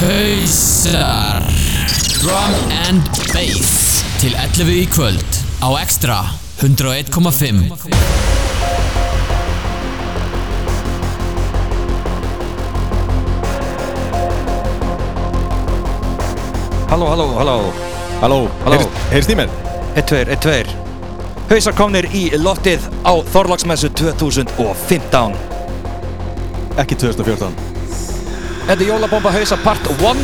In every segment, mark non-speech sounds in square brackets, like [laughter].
Hausar. Drum and Bass. Til 11 í kvöld Á Extra 101.5 Halló, halló, halló. Halló, Halló. heyrst- í mér? 1-2, 1-2 Hausar komnir í loftið á Þorlagsmessu 2015 Ekki 2014 Þetta er Jólabomba Hausar part 1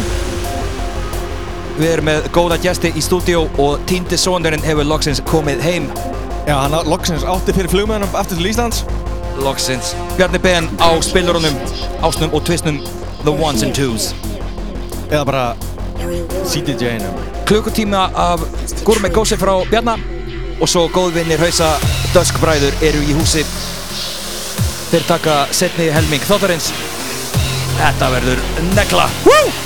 Við erum með góða gæsti í stúdíó og týndi sonurinn hefur loksins komið heim. Já, hann á- loksins átti fyrir flugmöðunum aftur til Íslands. Loksins. Bjarni Ben á spilurunum, ásnum og twistnum The Ones and Twos. Eða bara CDJ-num Klukkutíma af Gourmet Gósi frá Bjarna og svo góðvinnir Hausa Döskbræður eru í húsi. Þeir taka setni helming þáttarins Þetta verður negla Woo!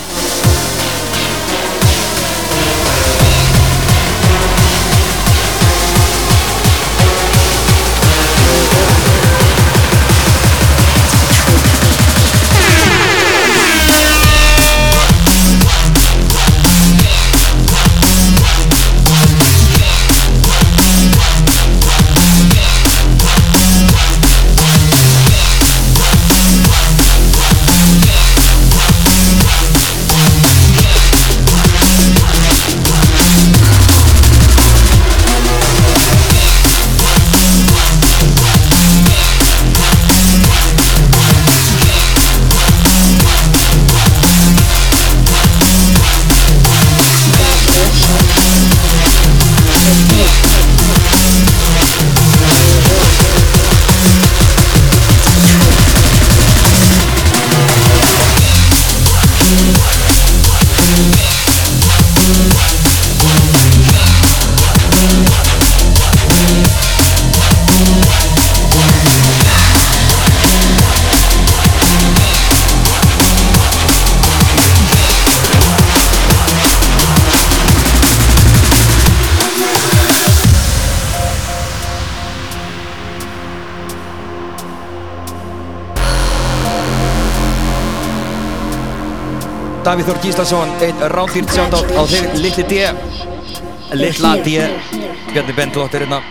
Davíð Þór Gíslason, einn rándýrt sjándát á þeir litli D. Litla D. Bjarni Ben glottir hérna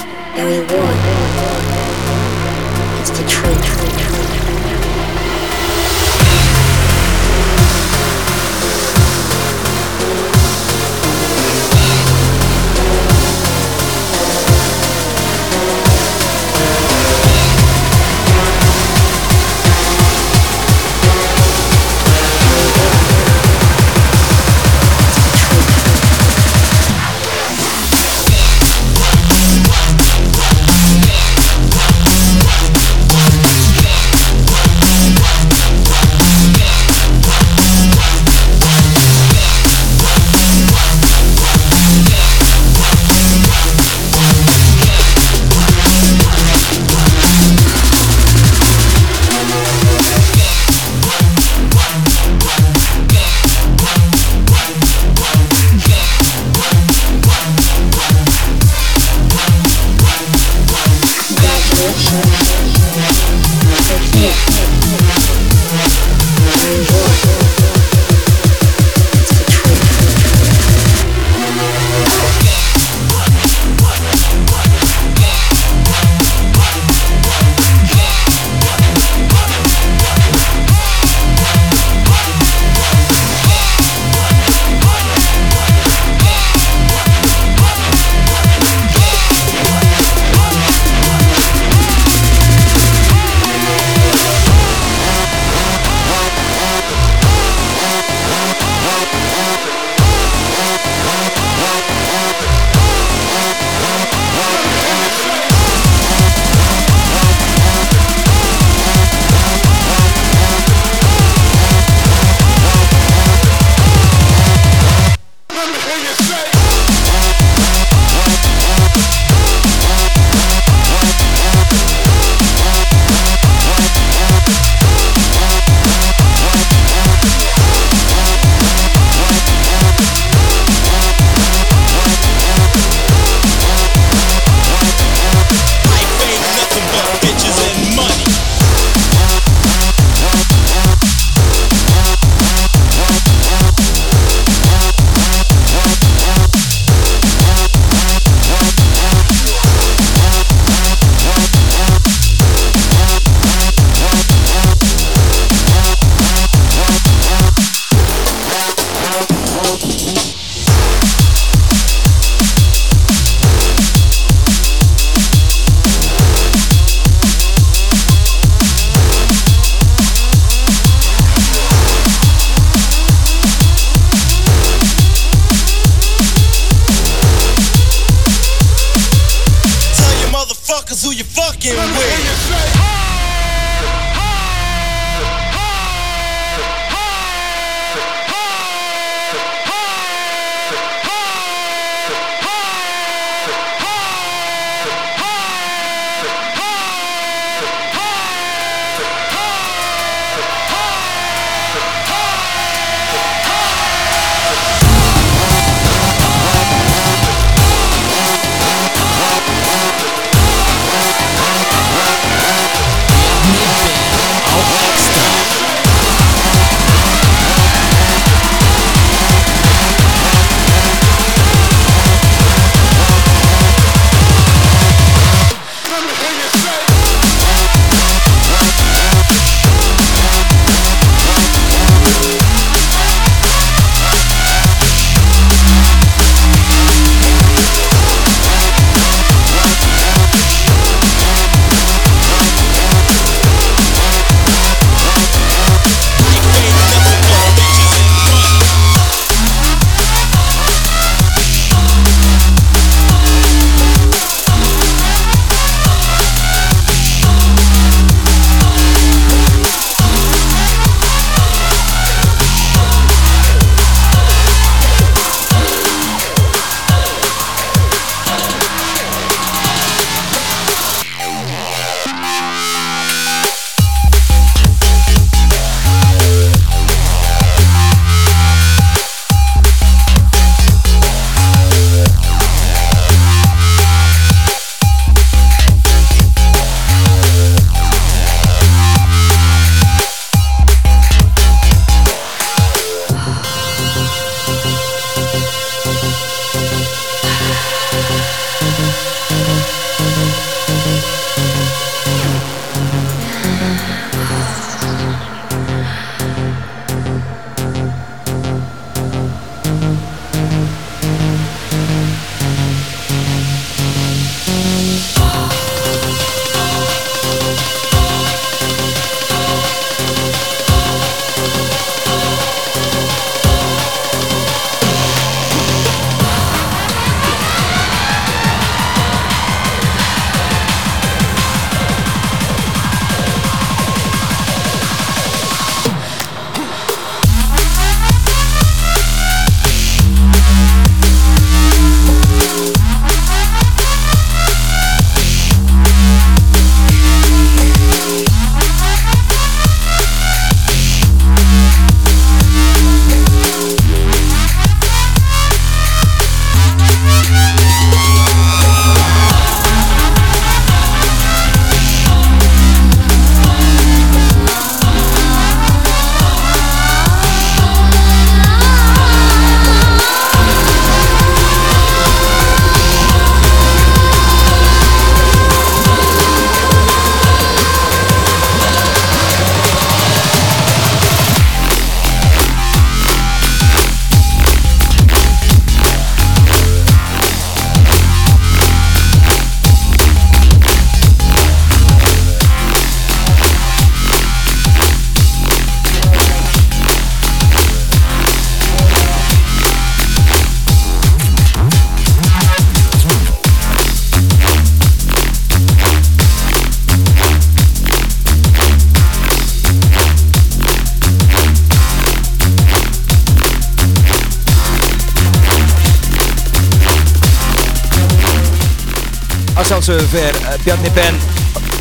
sjálfsögðu fer uh, Bjarni Ben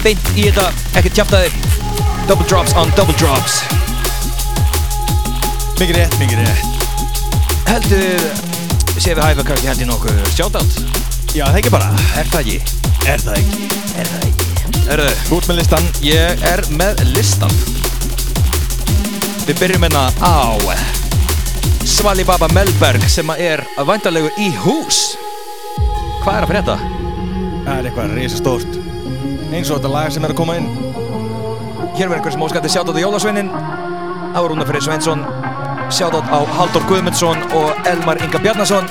beint í þetta, ekkert tjaftaði Double drops on double drops Mikið rétt, mikið rétt. Heldur, séu við hæfa kannski hendi nokkuð shoutout Já, það ekki bara. Er það ekki? Er það ekki? Er það ekki? Hörðu, Þú ert með listan. ég er með listan Við byrjum hérna á Svali Baba Melberg sem er væntanlegur í hús Hvað er að frétta? Það er eitthvað reysa stórt. Eins og þetta lag sem er að koma inn. Hér verður einhver sem óskætti sjátt á Jólasveinin á Rúna Freyr Sveinsson. Sjátt á Haldur Guðmundsson og Elmar Inga Bjarnason.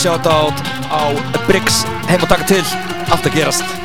Sjátt á Briggs heim og taka til. Allt að gerast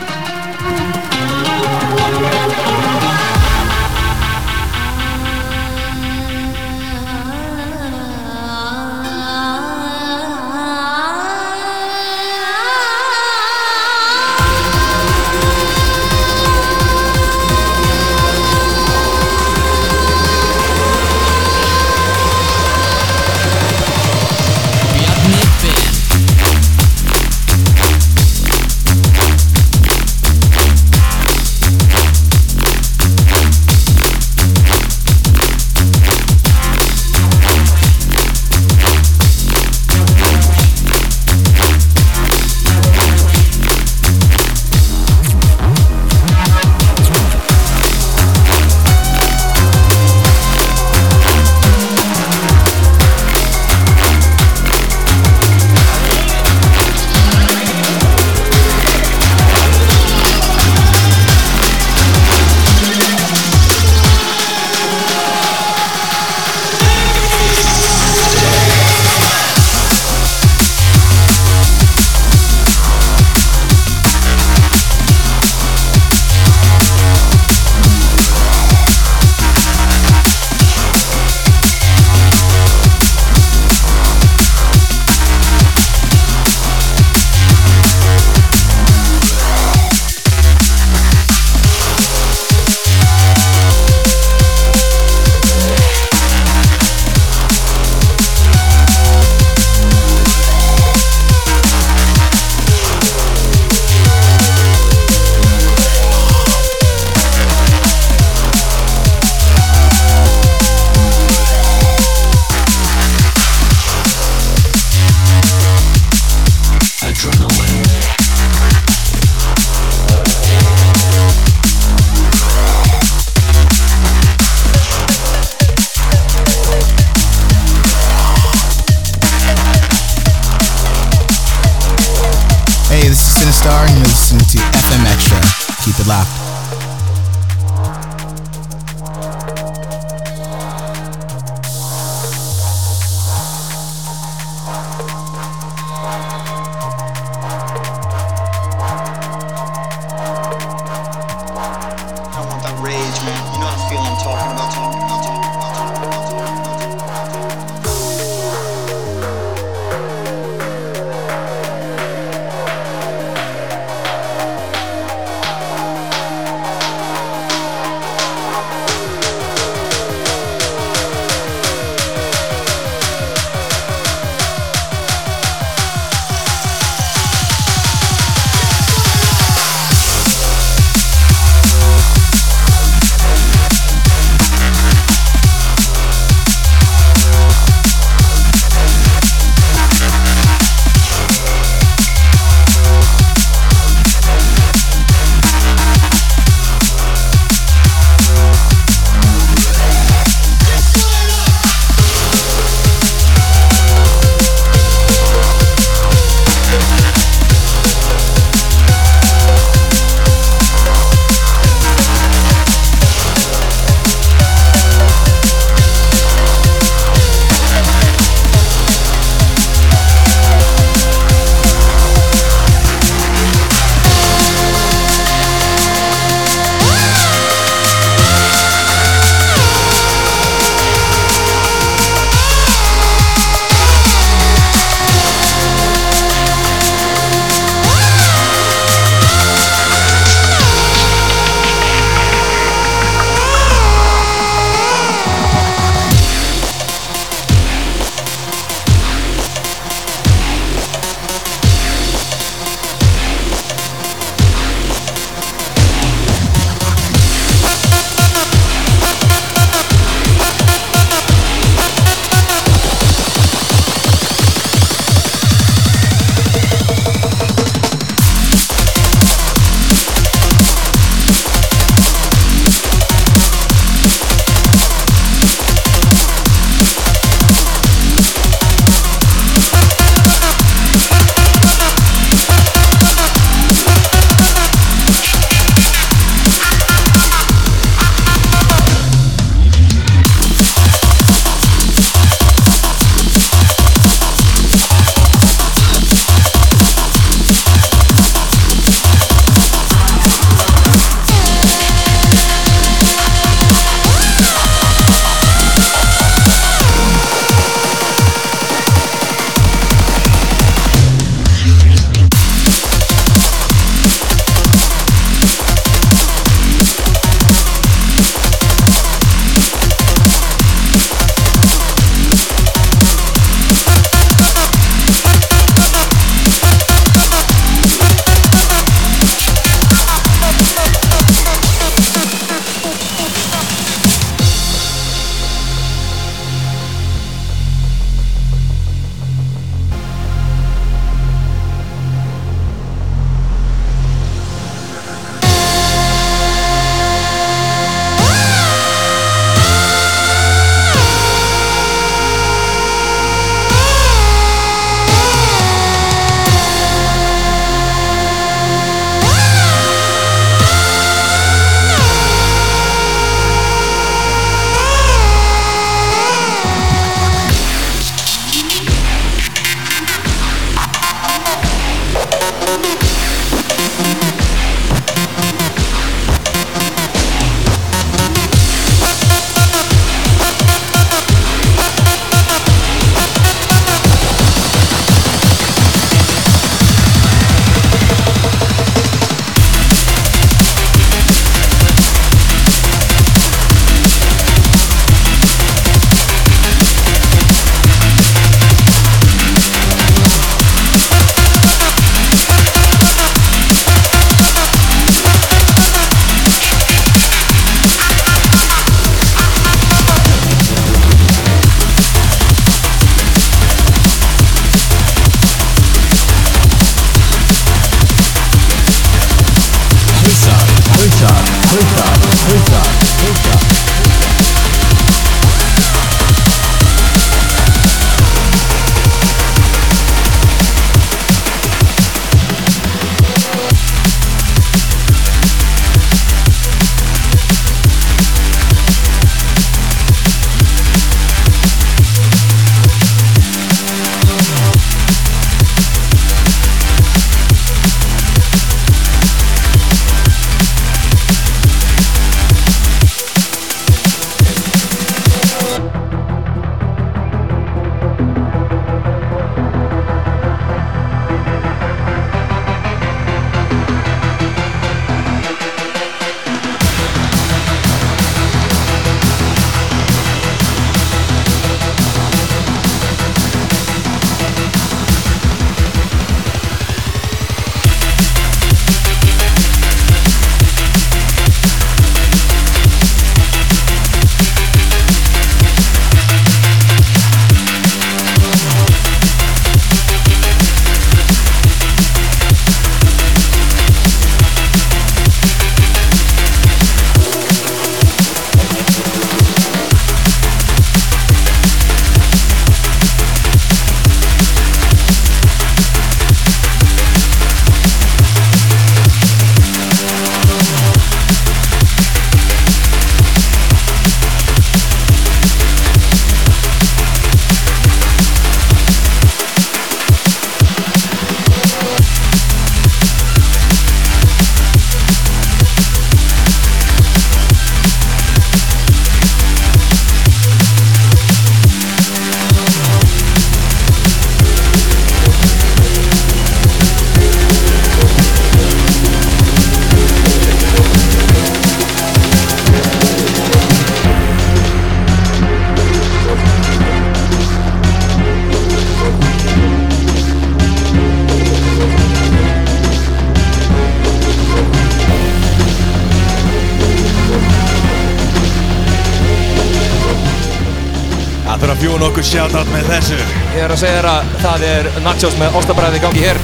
okkur shoutout með þessu. Ég er að segja þér að það er nachos með ostabræði í gangi hér.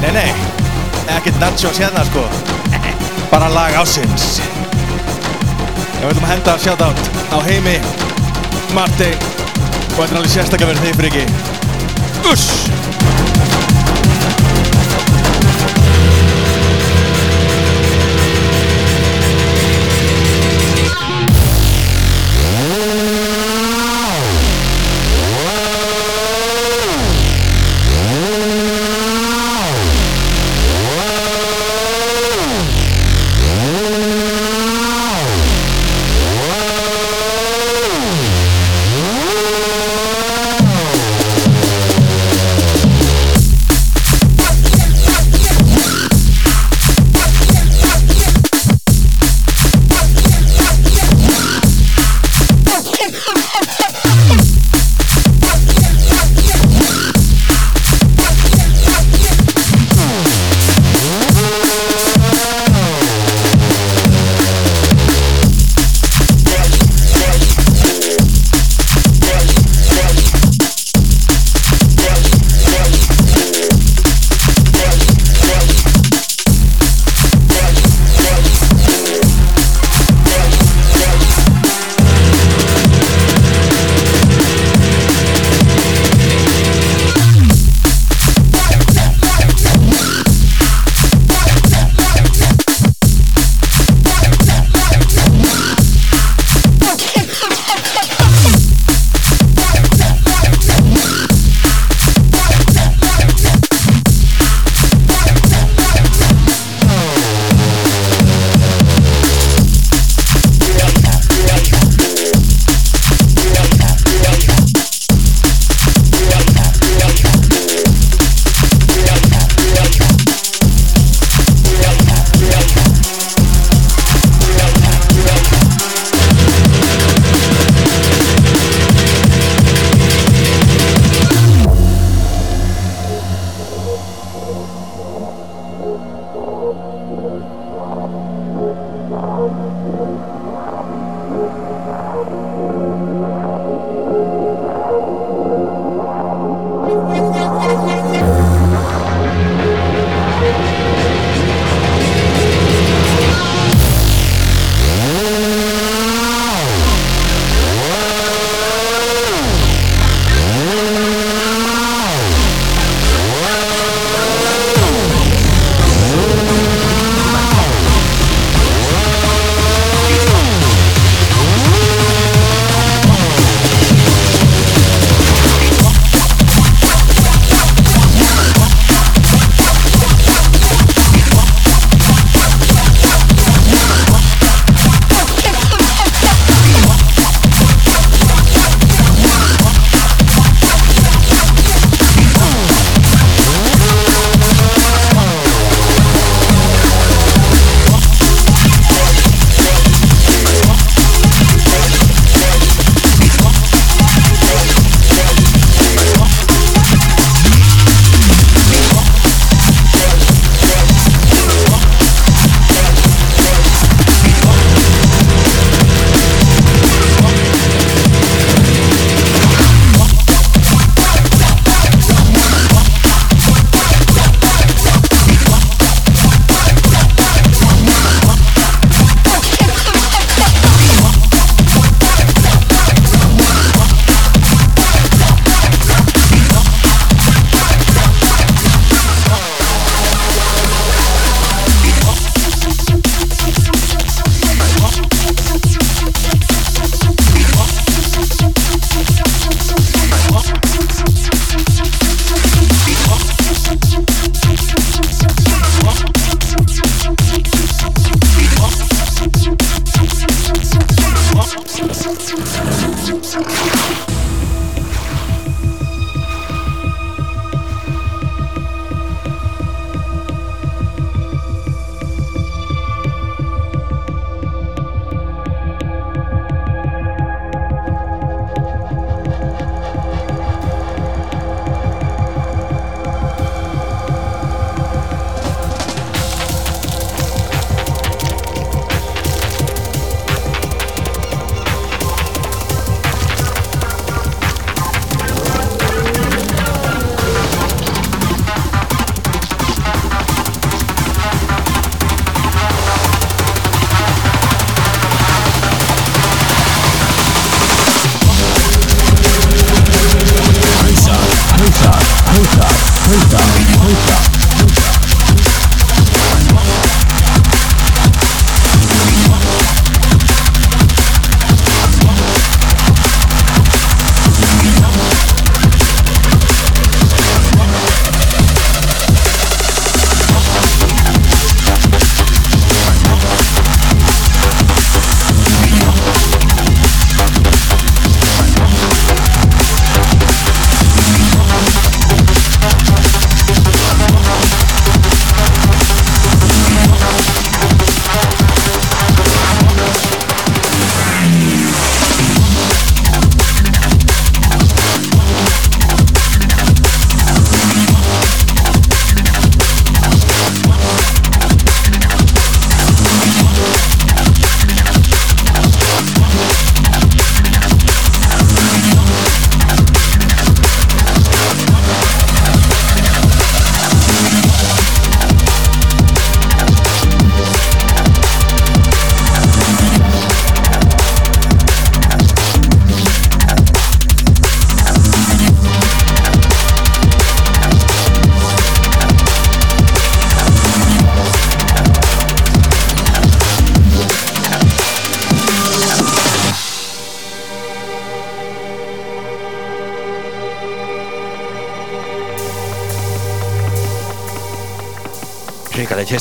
Nei, nei, ekkert nachos hérna sko. Bara lag ásins. Við viljum henda shoutout á Heimi, Marti og þetta er alveg sérstaklega verið þig Friki. Uss!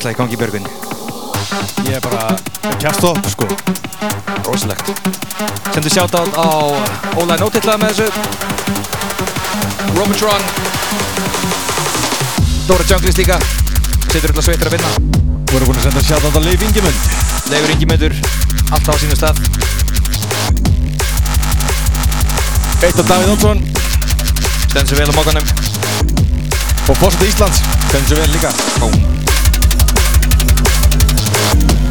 Ríkalega kessla í gangi Björgun Ég er bara kjast upp sko. Rosalegt. Sendu shoutout á Óla Nótilla með þessu. Robotron. Dóra Junglist líka. Sittur öll að sveitur að vinna. Þú erum búin að senda sjátt á Leif Ingimund Leifur Ingi Alltaf á sínu stað. Eitt af Davíð Ónsson Stendur sér vel á mókanum og Fórsett Íslands Hvernig svo vel líka Thank you.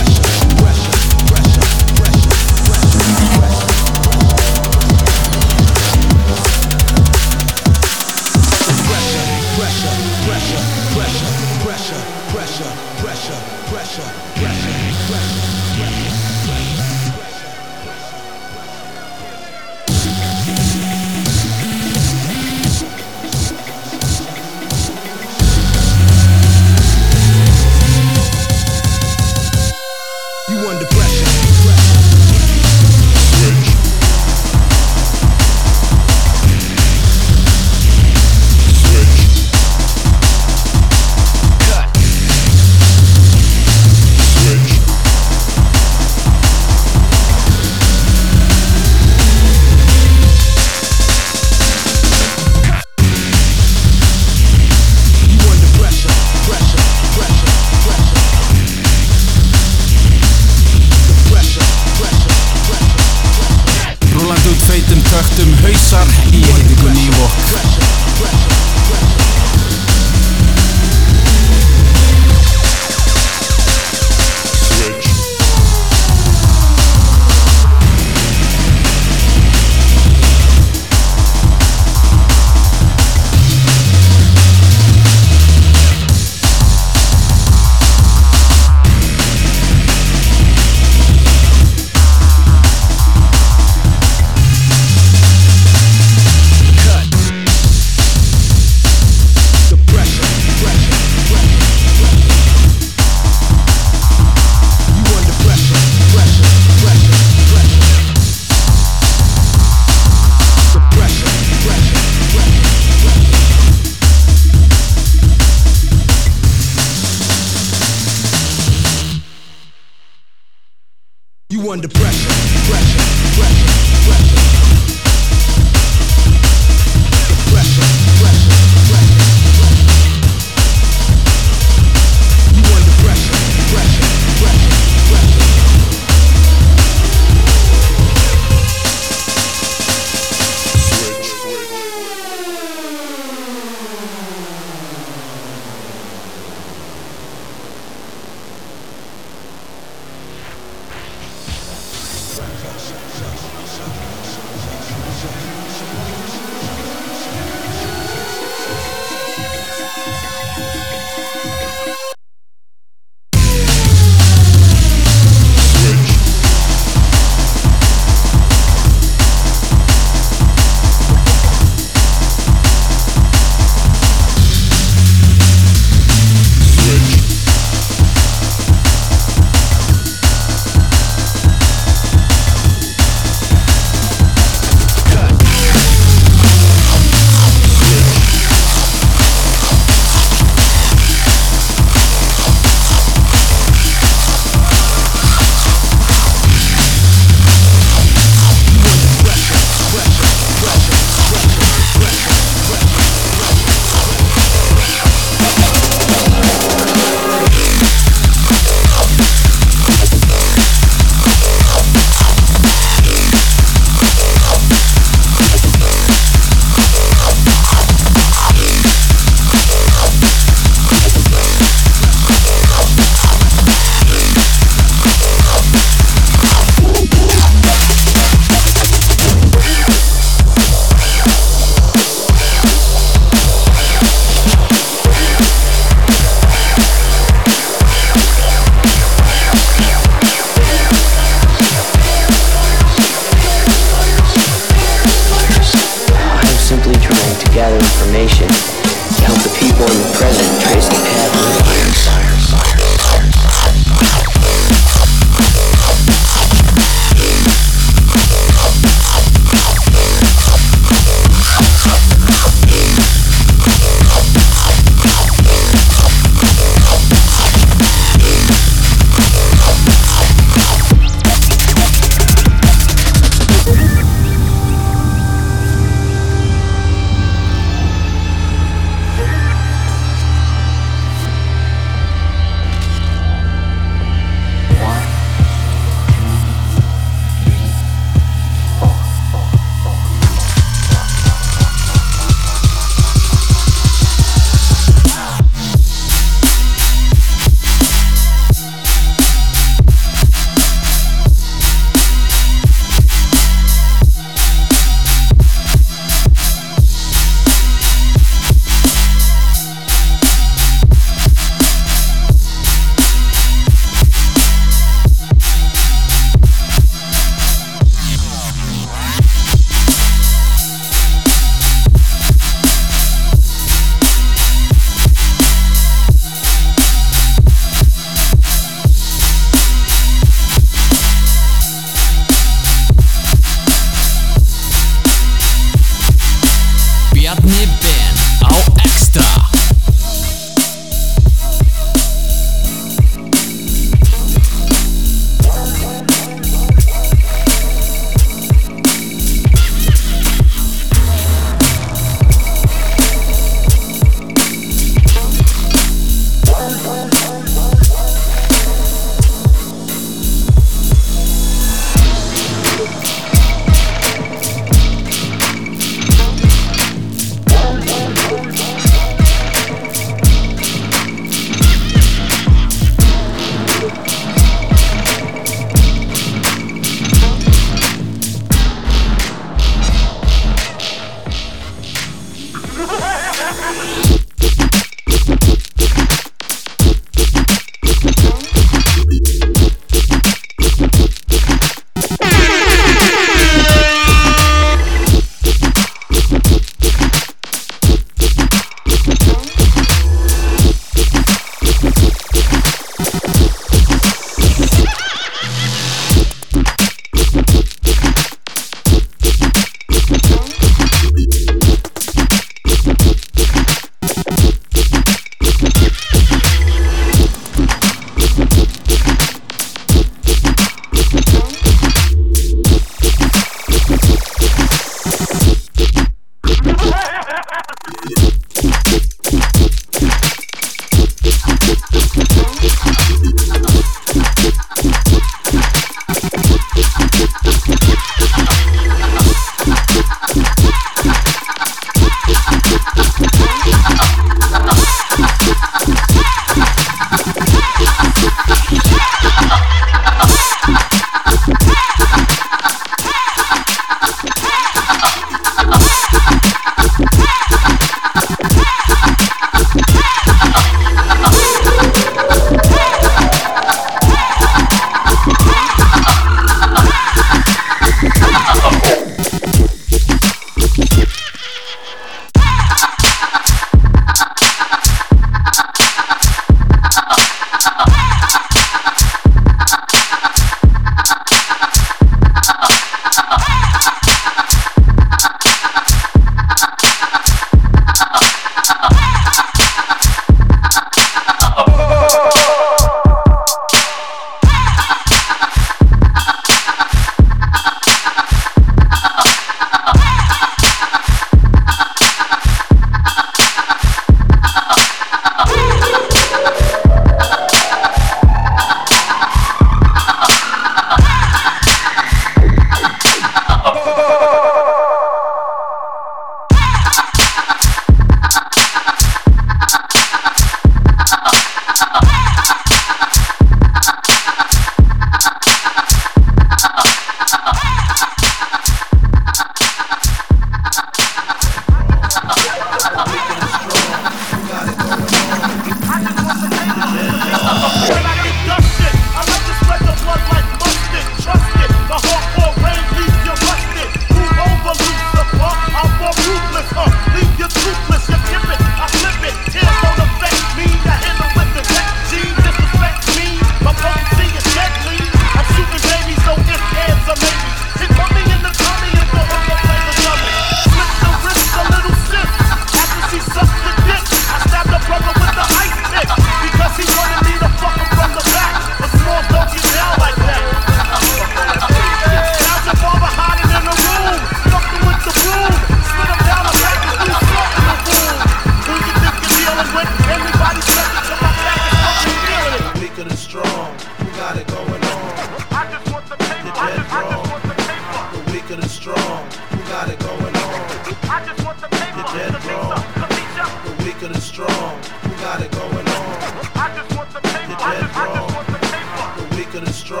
of the strong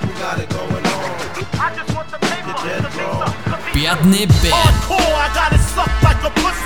who got it going on. Hardcore, I got it like a pussy.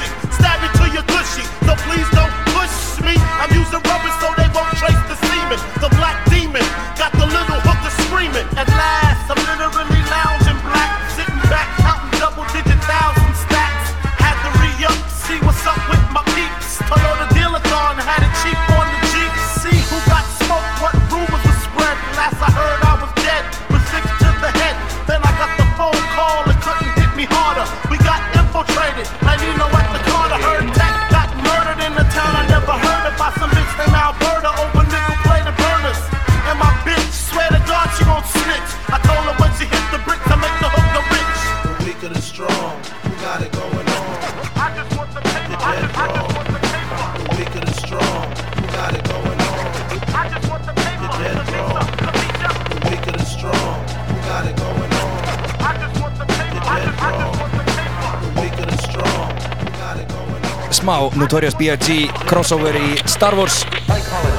smá Notorious B.I.G. crossover í Star Wars.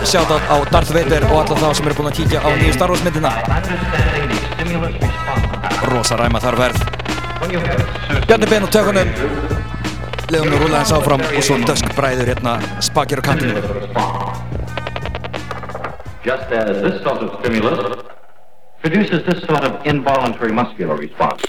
Shoutout á Darth Vader og alla þá sem eru búin að kíkja á nýju Star Wars myndina. Rosa ræma þar verð. Bjarni Ben og tökunum. Leðum við rúlega hans áfram og svo döskbræður hérna spakir á kantinu. Just as this sort of stimulus produces this sort of involuntary muscular response.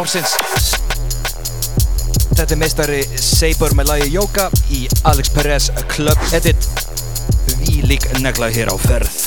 ársins. Þetta er meistari Saber með lagi Jóka í Alex Perez Club Edit. Við lík negla hér á ferð.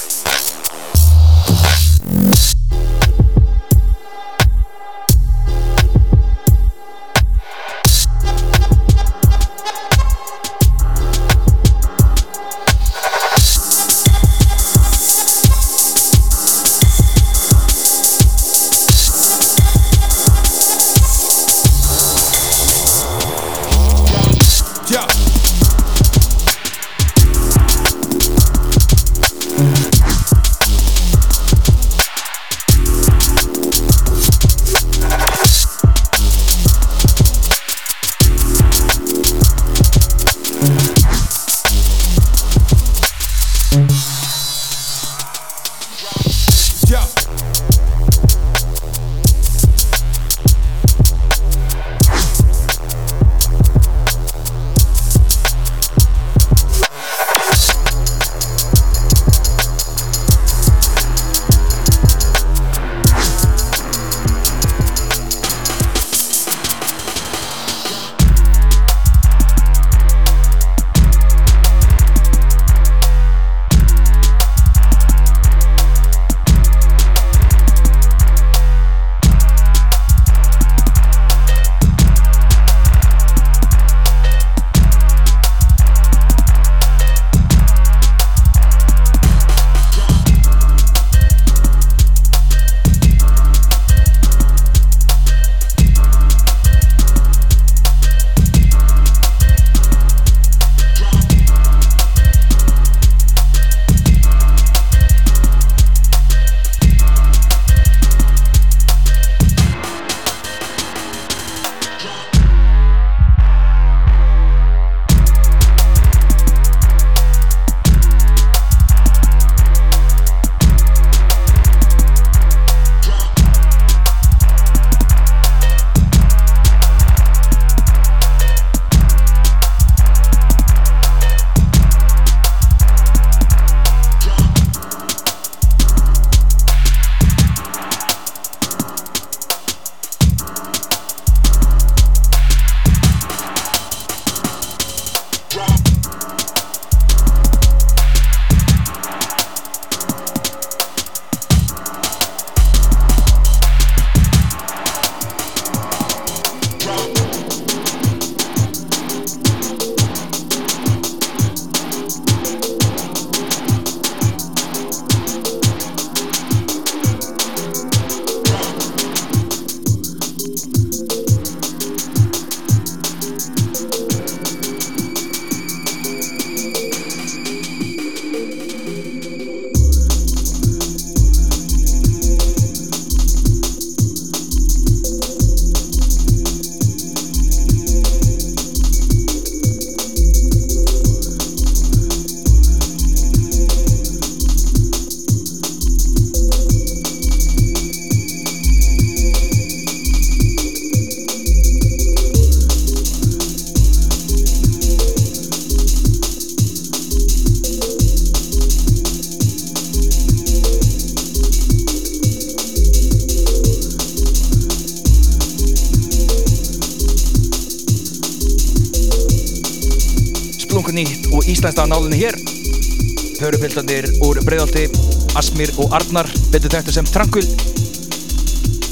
Þekktu sem Tranquil,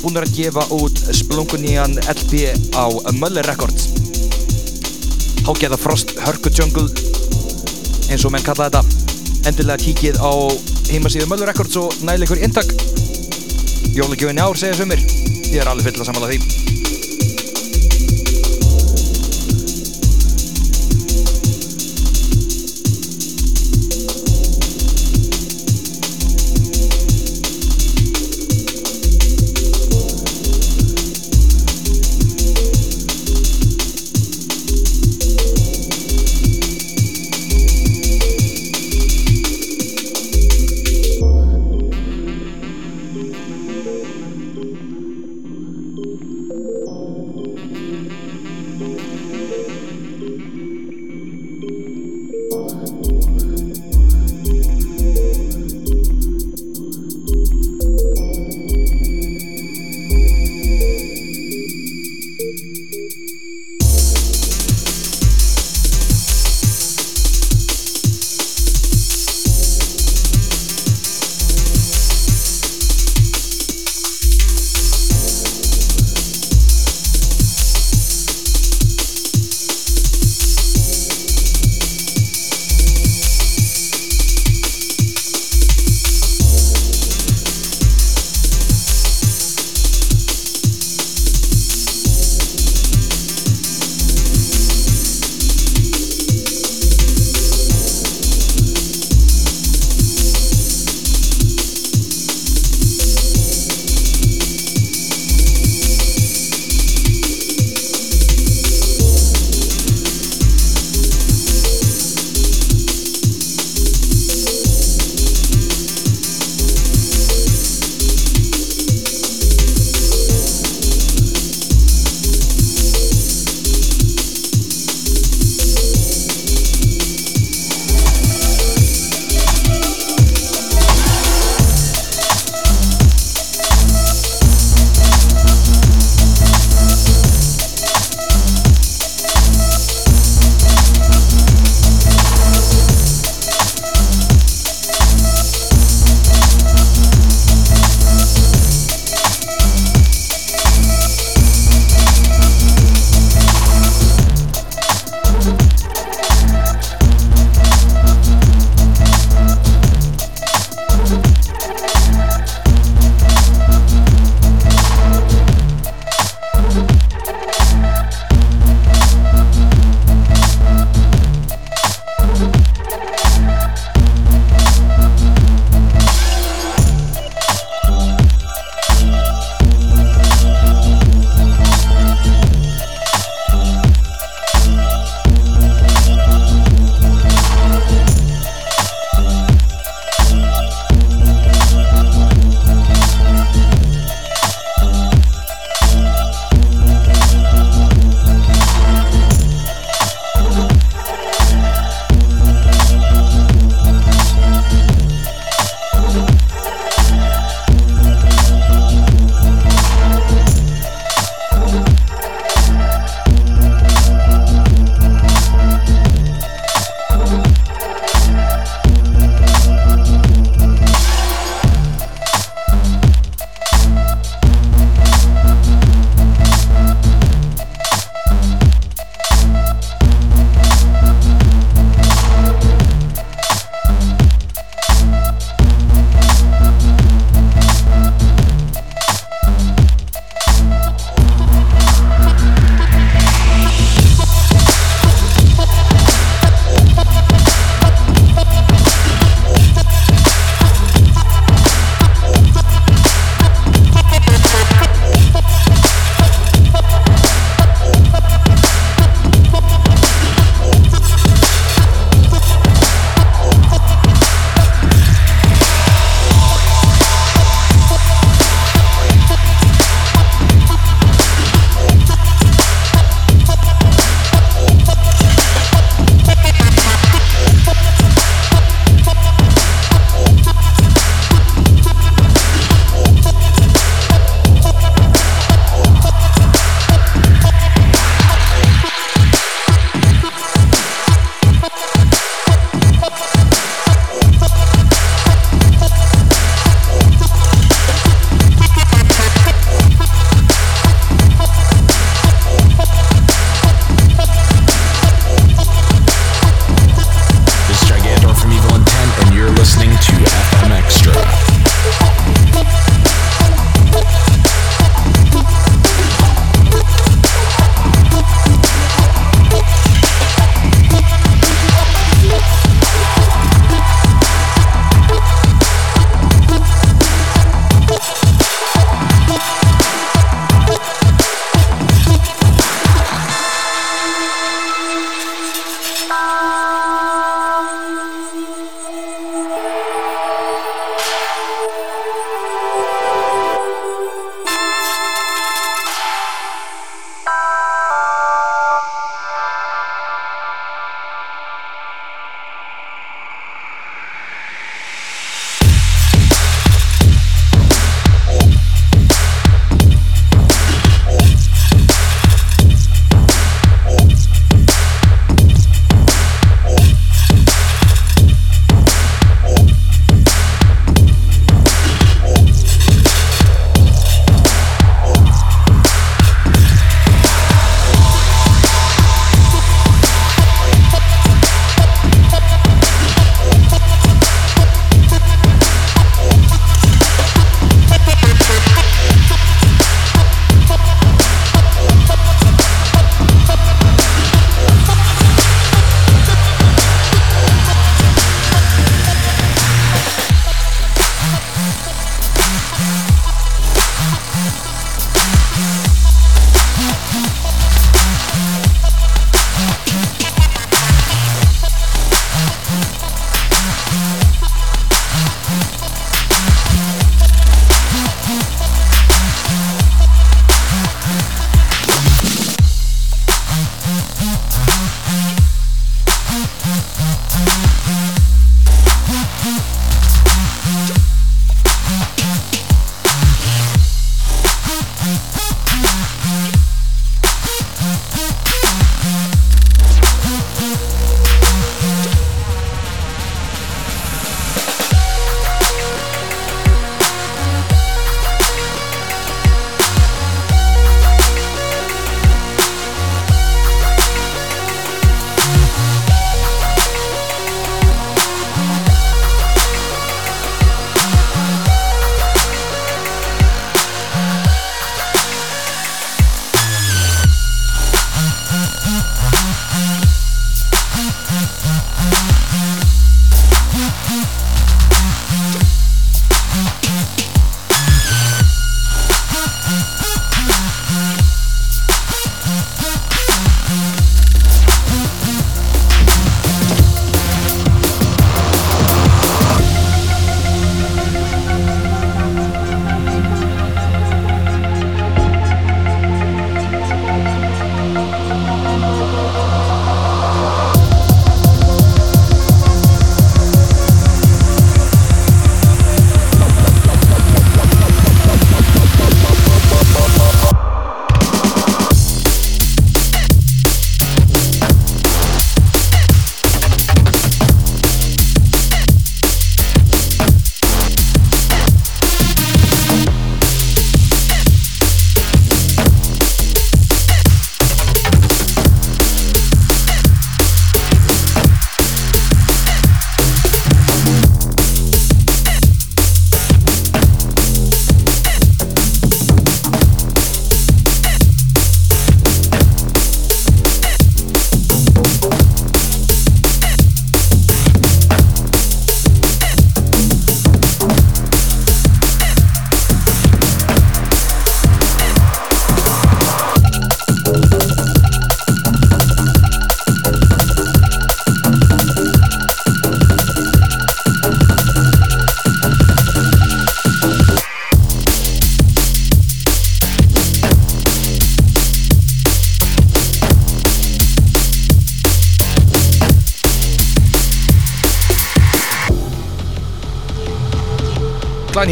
búinir að gefa út splunkunýjan LP á Möller Records. Hágeða Frost Hörku Jungle, eins og menn kalla þetta. Endilega kíkið á heimasíðu Möller Records og næli ykkur inntak. Jólagjöfin í ár segja sumir. Ég er alveg full að samála því.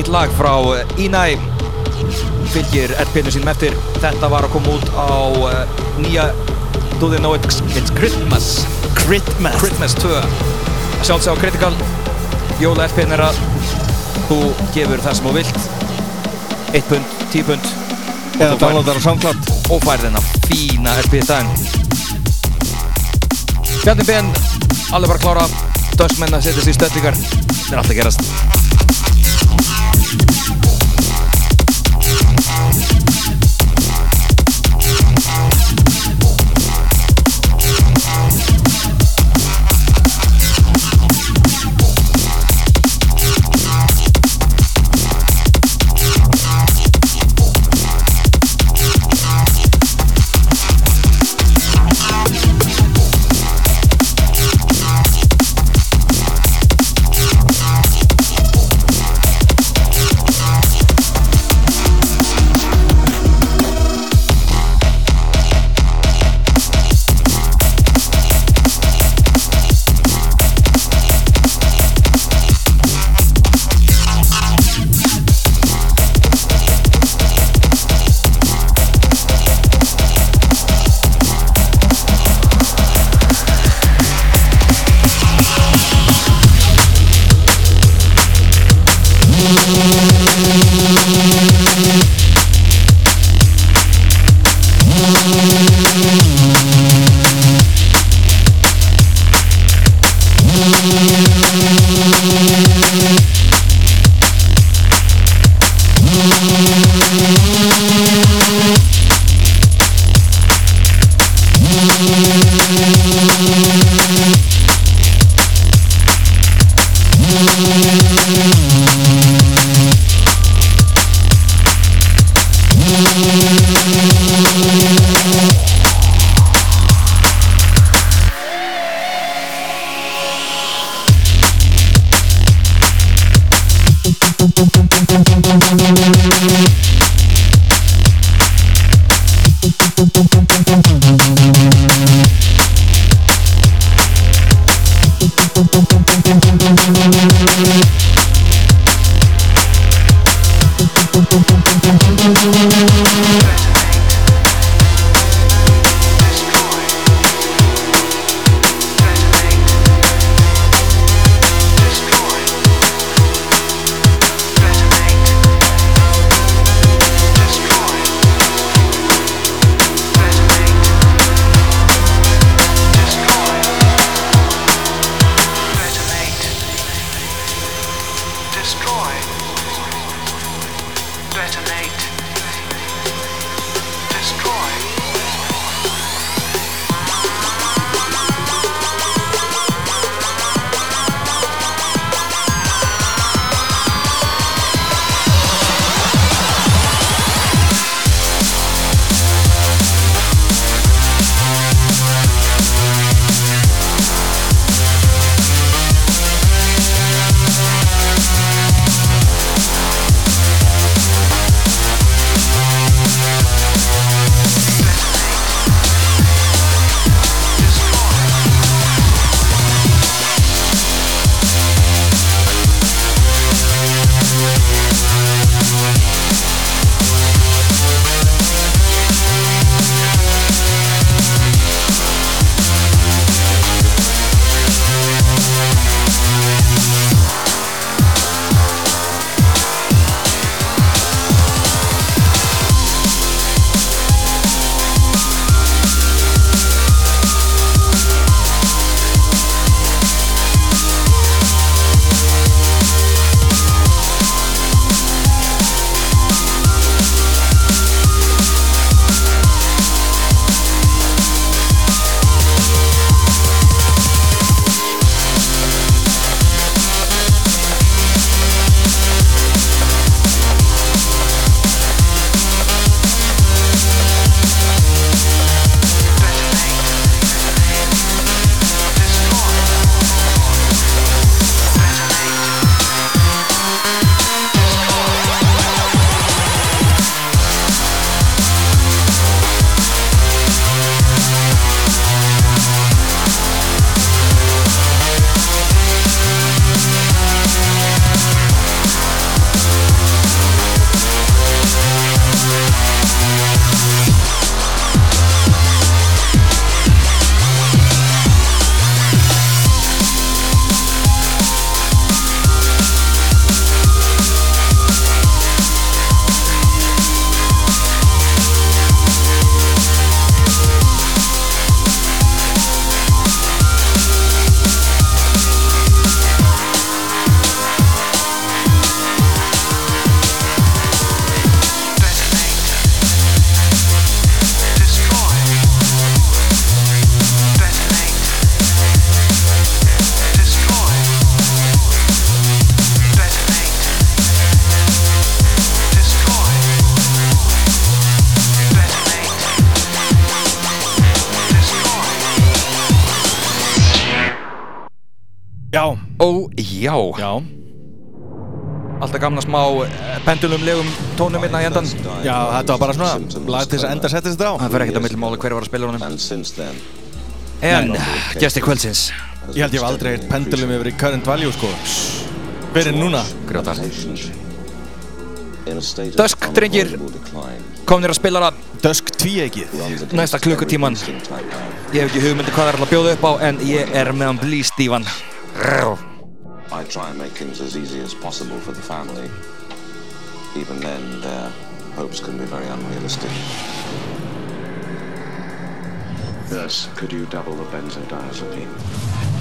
Glænýtt lag frá Inai fylgir LP-nu sínum eftir. Þetta var að koma út á uh, nýja Do They Know It's, it's Christmas. Christmas. Christmas 2 að sjálfsög á Critical. Jóla LP-n er að þú gefur það sem þú vilt. 1 pund, 10 pund. Eða downloadar á SoundCloud. Og færð þennan fína í staðinn Bjarni Ben alveg bara klára. Dösmenn að setja í stöldingar það er alltaf gerast já. Já, Alltaf gamna smá eh, pendulum legum tónum hérna í endan já, þetta var bara svona lag til þess að enda setja þetta á. Það fyrir ekkert að millum máli hver var að spila honum. En, gestir kvöldsins. Ég held ég hef aldrei eitt pendulum yfir í current value sko. Fyrir núna. Grjótar Dusk, drengir. Komnir að spila það Dusk tvíegið Næsta klukkutíman. Ég hef ekki hugmyndi hvað það er að bjóða upp á En ég er með hann blístífan I try and make things as easy as possible for the family. Even then, their hopes can be very unrealistic. Thus, could you double the benzodiazepine?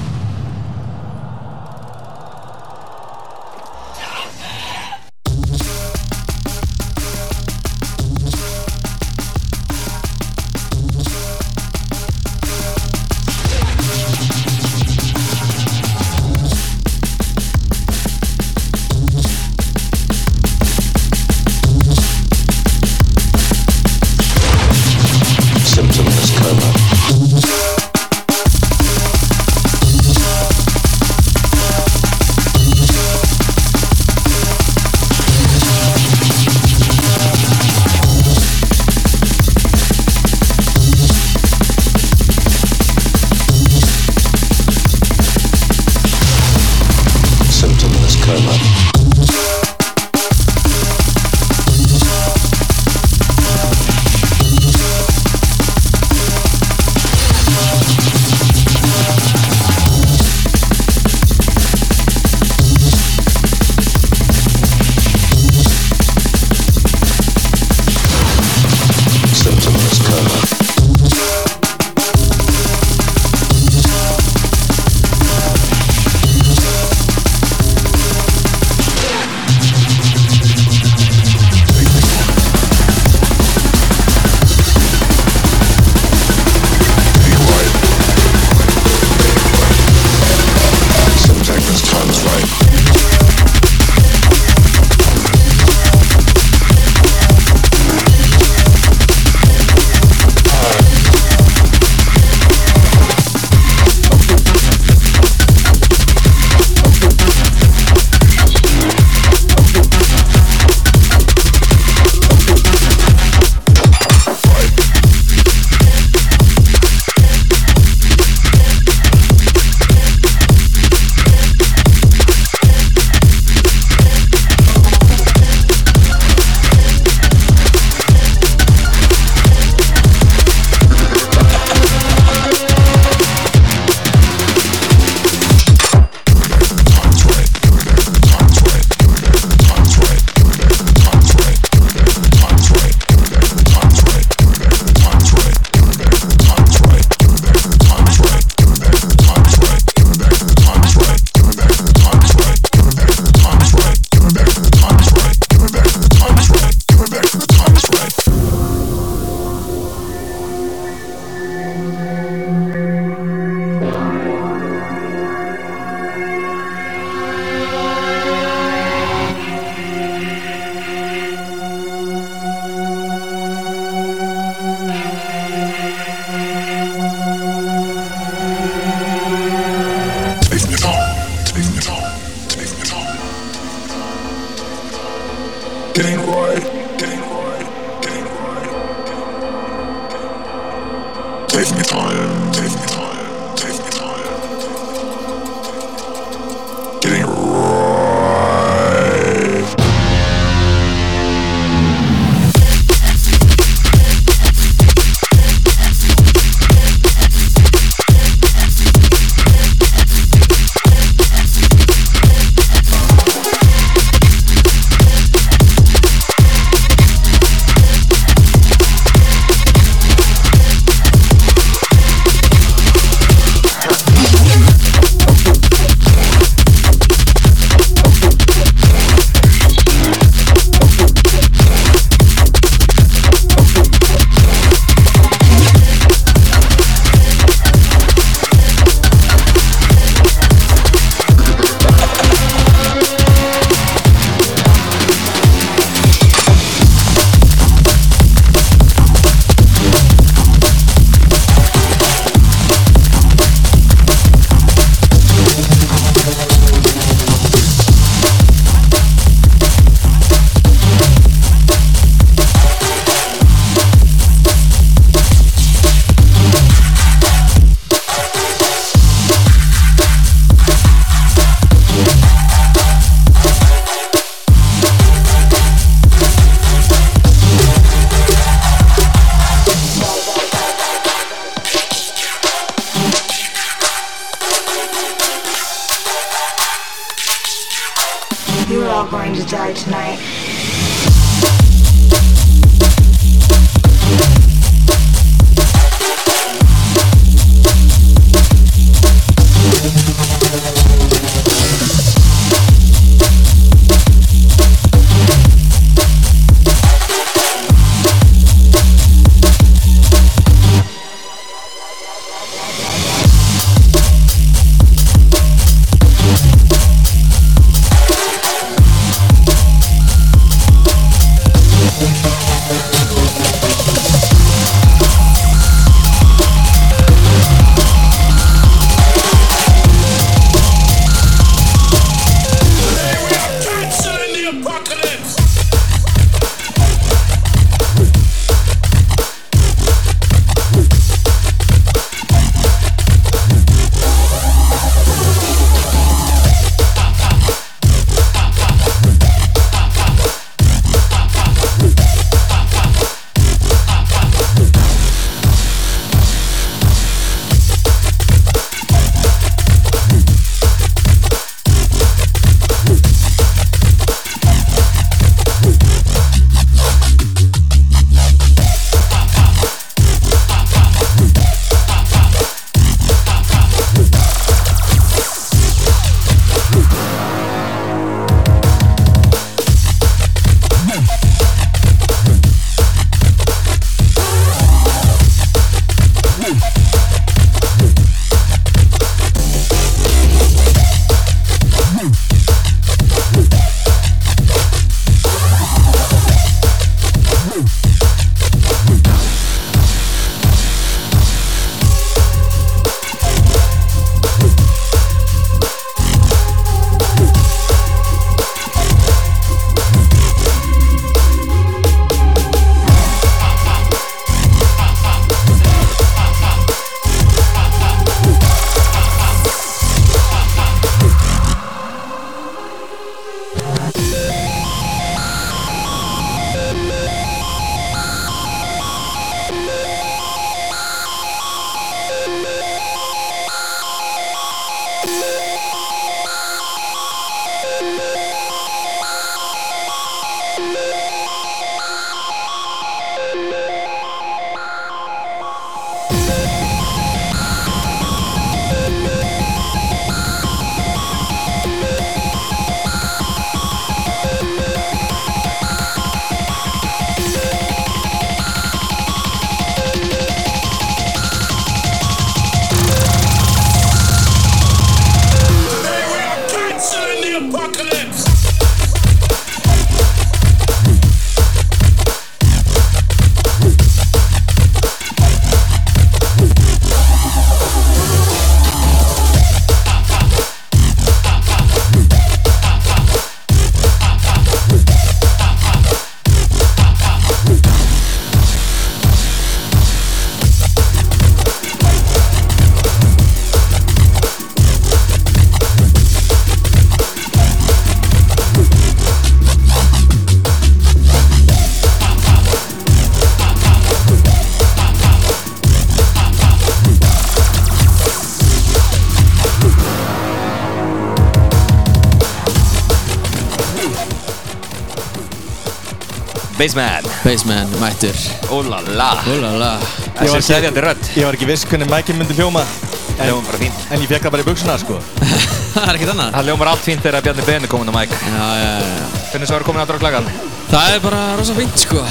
Baseman. Baseman, mættur. Úlala Úlala Ég var Þessi seðjandi rödd. Ég var ekki viss hvernig mækinn myndi hljóma en, Hljómar bara fínt. En ég fekk það bara í buksuna sko. [laughs] Það er ekkert annað. Það ljómar allt fínt þegar Bjarni Ben er komin á mæk Já, já, já Hvernig svo er komin á droglagan? Það er bara rosa fínt sko.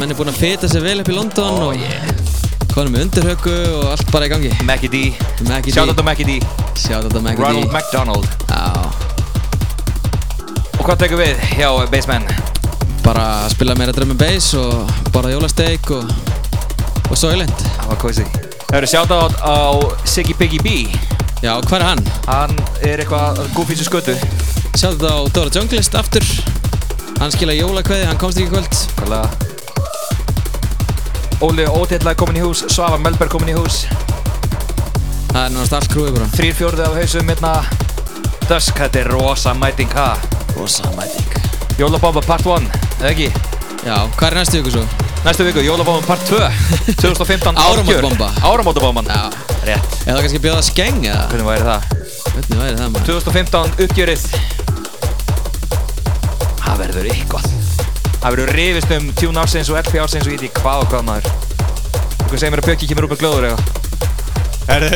Menn er búinn að fita sig vel upp í London Oh og yeah. konum með undirhöggu og allt bara í gangi. Mackie D. Mackie D. Shout out to Mackie D. Shout out to Mackie D. Ronald McDonald. Já. Og hvað tekur við hjá Baseman? Bara að spila meira drum and bass og borða jólasteik og og Soylent Það var cozy. Það eru shout out á Siggy Piggy B? Já, hvað er hann? Hann er eitthvað sem skötu. Out á Dóra Junglist aftur. Hann skila jólakveði, hann komst ekki í kvöld. Hvaðlega Óli Ótilla er komin í hús Svavar Melberg komin í hús. Það er náttúrulega allt krúið bara. Þrýr fjórði af hausum hérna. Dusk, þetta er rosa mæting, ha? Rosa mæting. Jólabomba part 1, eða ekki? Já, hvað er næstu viku svo? Næstu viku, Jólabomba part 2 2015 [laughs] Áramótabomba. Áramótabomban Já Rétt Er það kannski að bjóða skeng eða? Hvernig væri það? Hvernig væri það maður? 2015 uppgjörið Það verður eitthvað. Það verður rifist um tjún ársins og LP ársins og ég veit ekki hvað og hvað maður. Þú segir mér að Bjöggi kemur upp með glóður eða? Herðu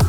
[laughs]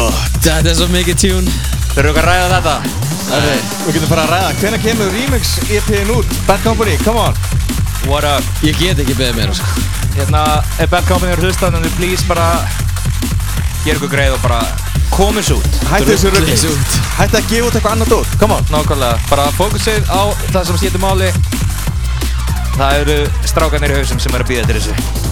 gott. Þetta er svo mikið tjún Þurfum við að ræða þetta? Herri, Við getum fara að ræða. Hvenær kemur remix EP-in út? Bad Company, come on. What up? Ég get ekki beðið meira sko. Hérna, ef Bad Company er hlustan en þið please bara gera ykkur greið og bara komið svo út. Hættu þessu Drullið ruggi út. Hættu að gefa út eitthvað annað dót. Come on. Nákvæmlega, bara fókusið á það sem skiptir máli. Það eru strákanir í hausum sem eru að býða til þessu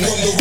Hausar,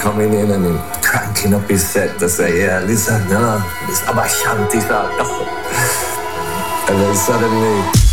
coming in and cranking up his set to say, yeah, listen, no, no, it's sir. [laughs] And then suddenly...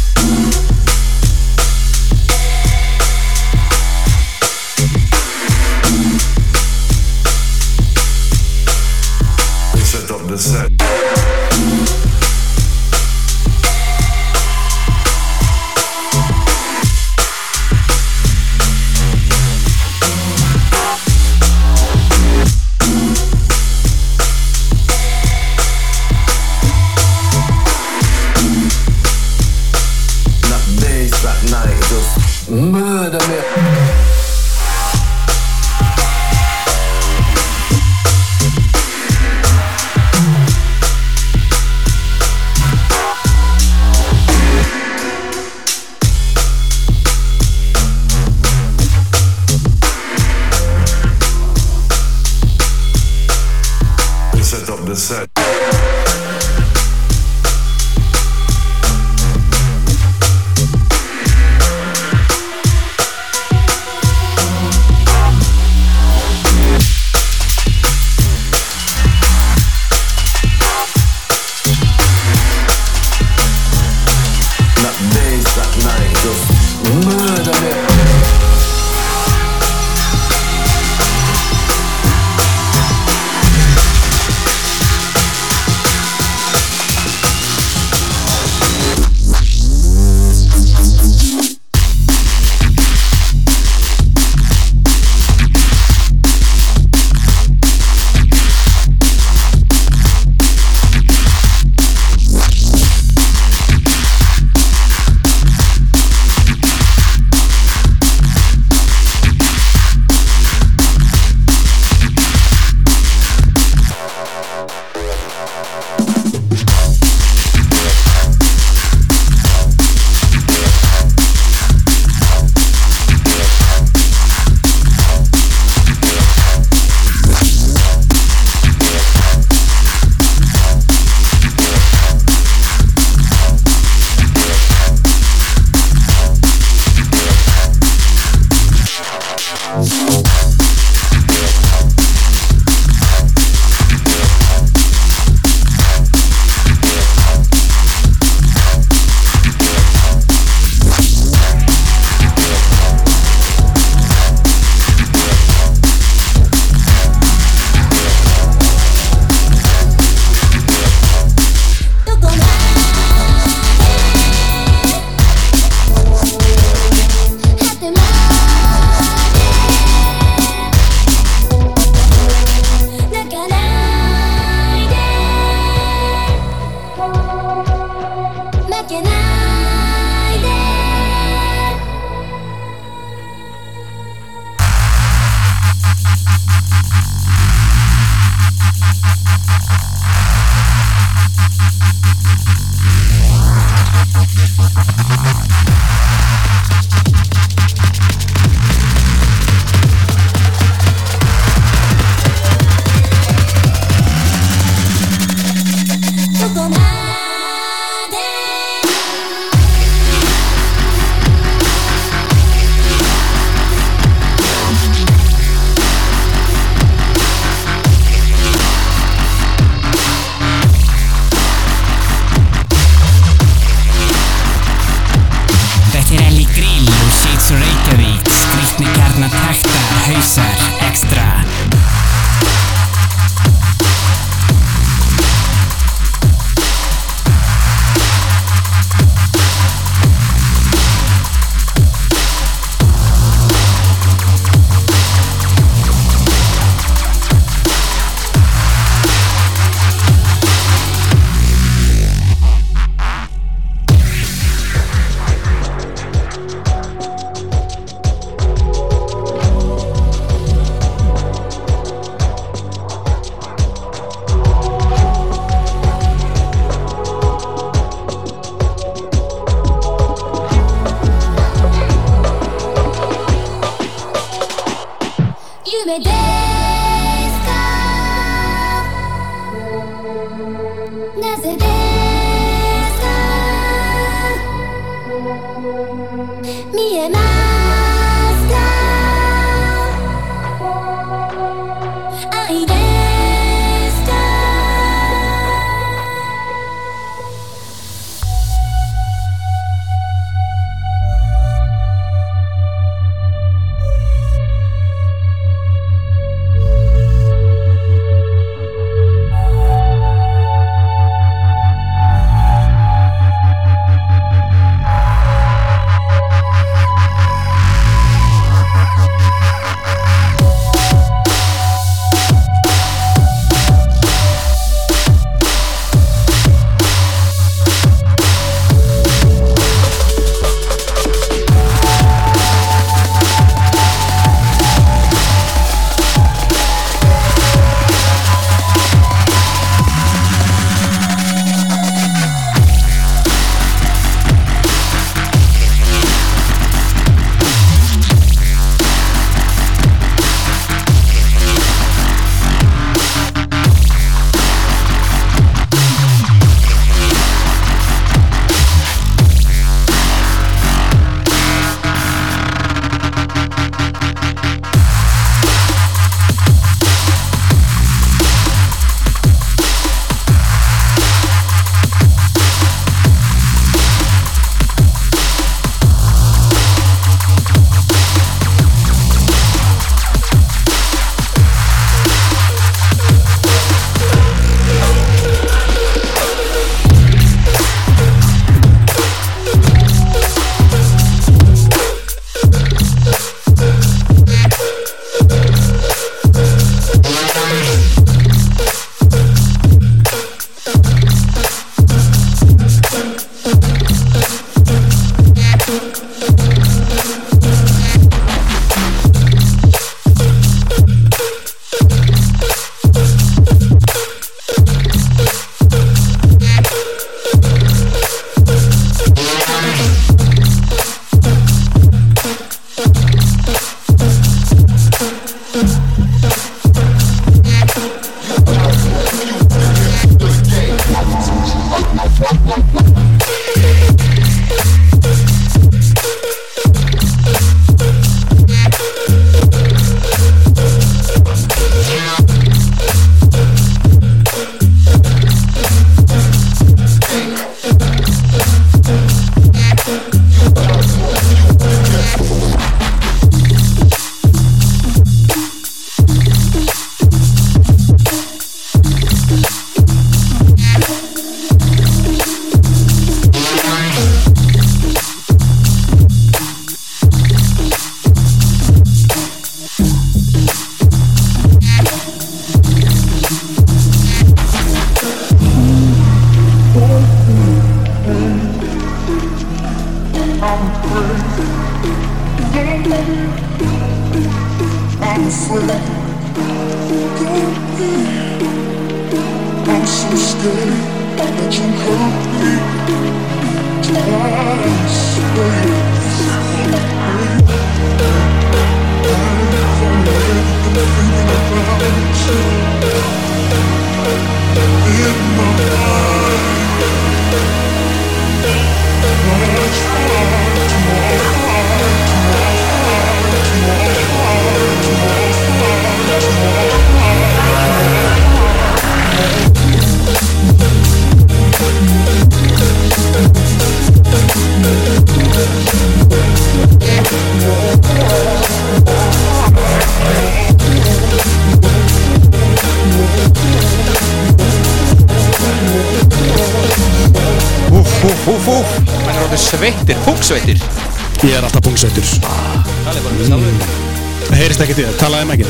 Heyrist ekki því, talaði mækinn.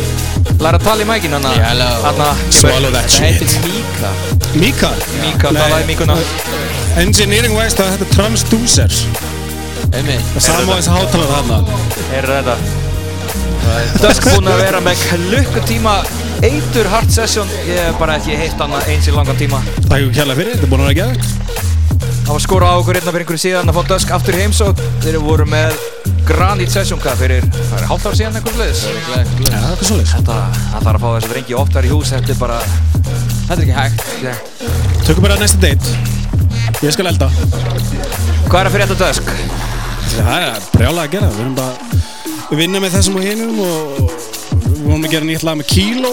Læra að tala í mækin hana. Hello. Hana Swallow that Það heitir shit. Mika? Mika Mika, talaði Mikuna Engineering wise það er transducer Það sama á þessi hátalar hana Er þetta. Dusk búinn að vera með klukkutíma eitur hard session. Ég hef bara ekki heitt hana eins í langan tíma. Takk kærlega fyrir, þetta er búin að vera geðvægt Það var skora á okkur hérna fyrir einhverju síðan að fá Dusk aftur í heimsók Þeir voru með granít session hvað fyrir, það er hálft ára síðan eitthvað það er svolítið Þetta, það þarf að fá þessu drengi oftar í hús Þetta er bara, Þetta er ekki hægt Tökum bara næsta date. Ég skal elda. Hvað er að fyrir þetta dösk? Það er brjálega að gera. Við erum bara, við vinnum með þessum og hinum og við vorum að gera nýtt lag með Kilo,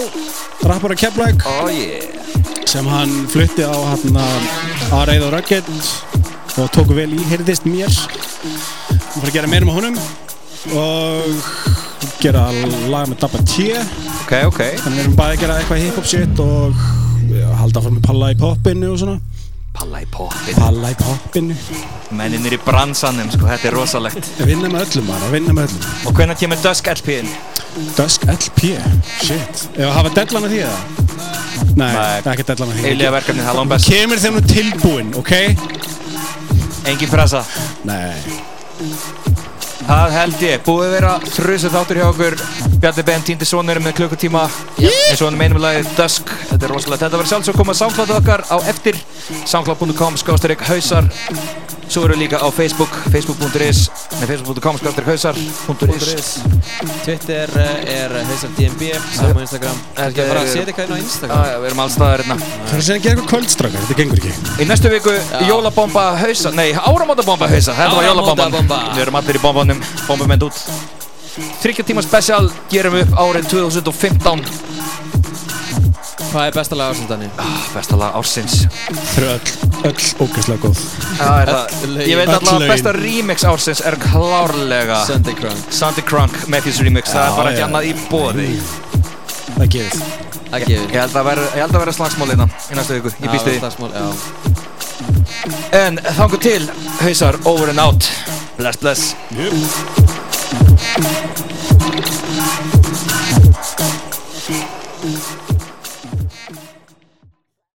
rappar að Keflæk. Oh yeah. Sem hann flutti á hann að Reið og Rugged og tóku vel í, heyrðist mér. Við fórum að gera meira með honum og gera lag með Dabba T. Ok, ok. Þannig við erum bæði að gera eitthvað hip-hop shit og halda áfram með Palla í poppinu og svona. Palla í poppinu. Palla í poppinu. Menninir í bransanum, sko, þetta er rosalegt. Við vinna með öllum bara, vinna með öllum. Og hvenær kemur Dusk LP-in? Dusk LP? Shit. Ef að hafa deadline að því eða? Nei, það er ekki deadline að því. Eilíða verkefni, það er langt best. Kemur þeim nú tilbúinn, ok? Engin pressa. Nei. Það held ég. Búið að vera þrjusu þáttur hjá okkur. Bjarni Ben týndi sonur með klukkutíma. Eins og hann meinum lagið Dusk. Þetta er rosalega. Þetta verður sjálfsög að koma að SoundCloud okkar á eftir. Soundcloud.com skástarik hausar. Svo eru líka á Facebook. Facebook.is Nei, Facebook.com skástarik hausar.is Twitter eh, er hausardmb, saman Instagram. Er ekki að fara að setja eitthvað inn á Instagram? Já, já, við erum alls staðar hérna. Það er að segja gera eitthvað kvöldstrakar, þetta gengur ekki. Í næstu viku, jólabomba hausa, nei, áramótabomba hausa, þetta var. Áramótabomba. Við erum allir í bombanum, bombumend út. Þryggja tíma special gerum við upp árið 2015. Hvað er besta lag ársöndaninn? Ah, besta lag ársins. Þau eru öll, öll ógeðslega góð. Það er það. Ég veit alltaf að besta remix ársins er klárlega Sunday Crunk. Sunday Crunk, Matthews remix. Það er bara ekki annað í bóði. Það gefið. Það gefur. Ég held að vera, ég held að vera slagsmál hérna í næstu viku. Ég býst því. Slagsmál, já. En þangu til, hausar over and out. Bless, bless. Jöp.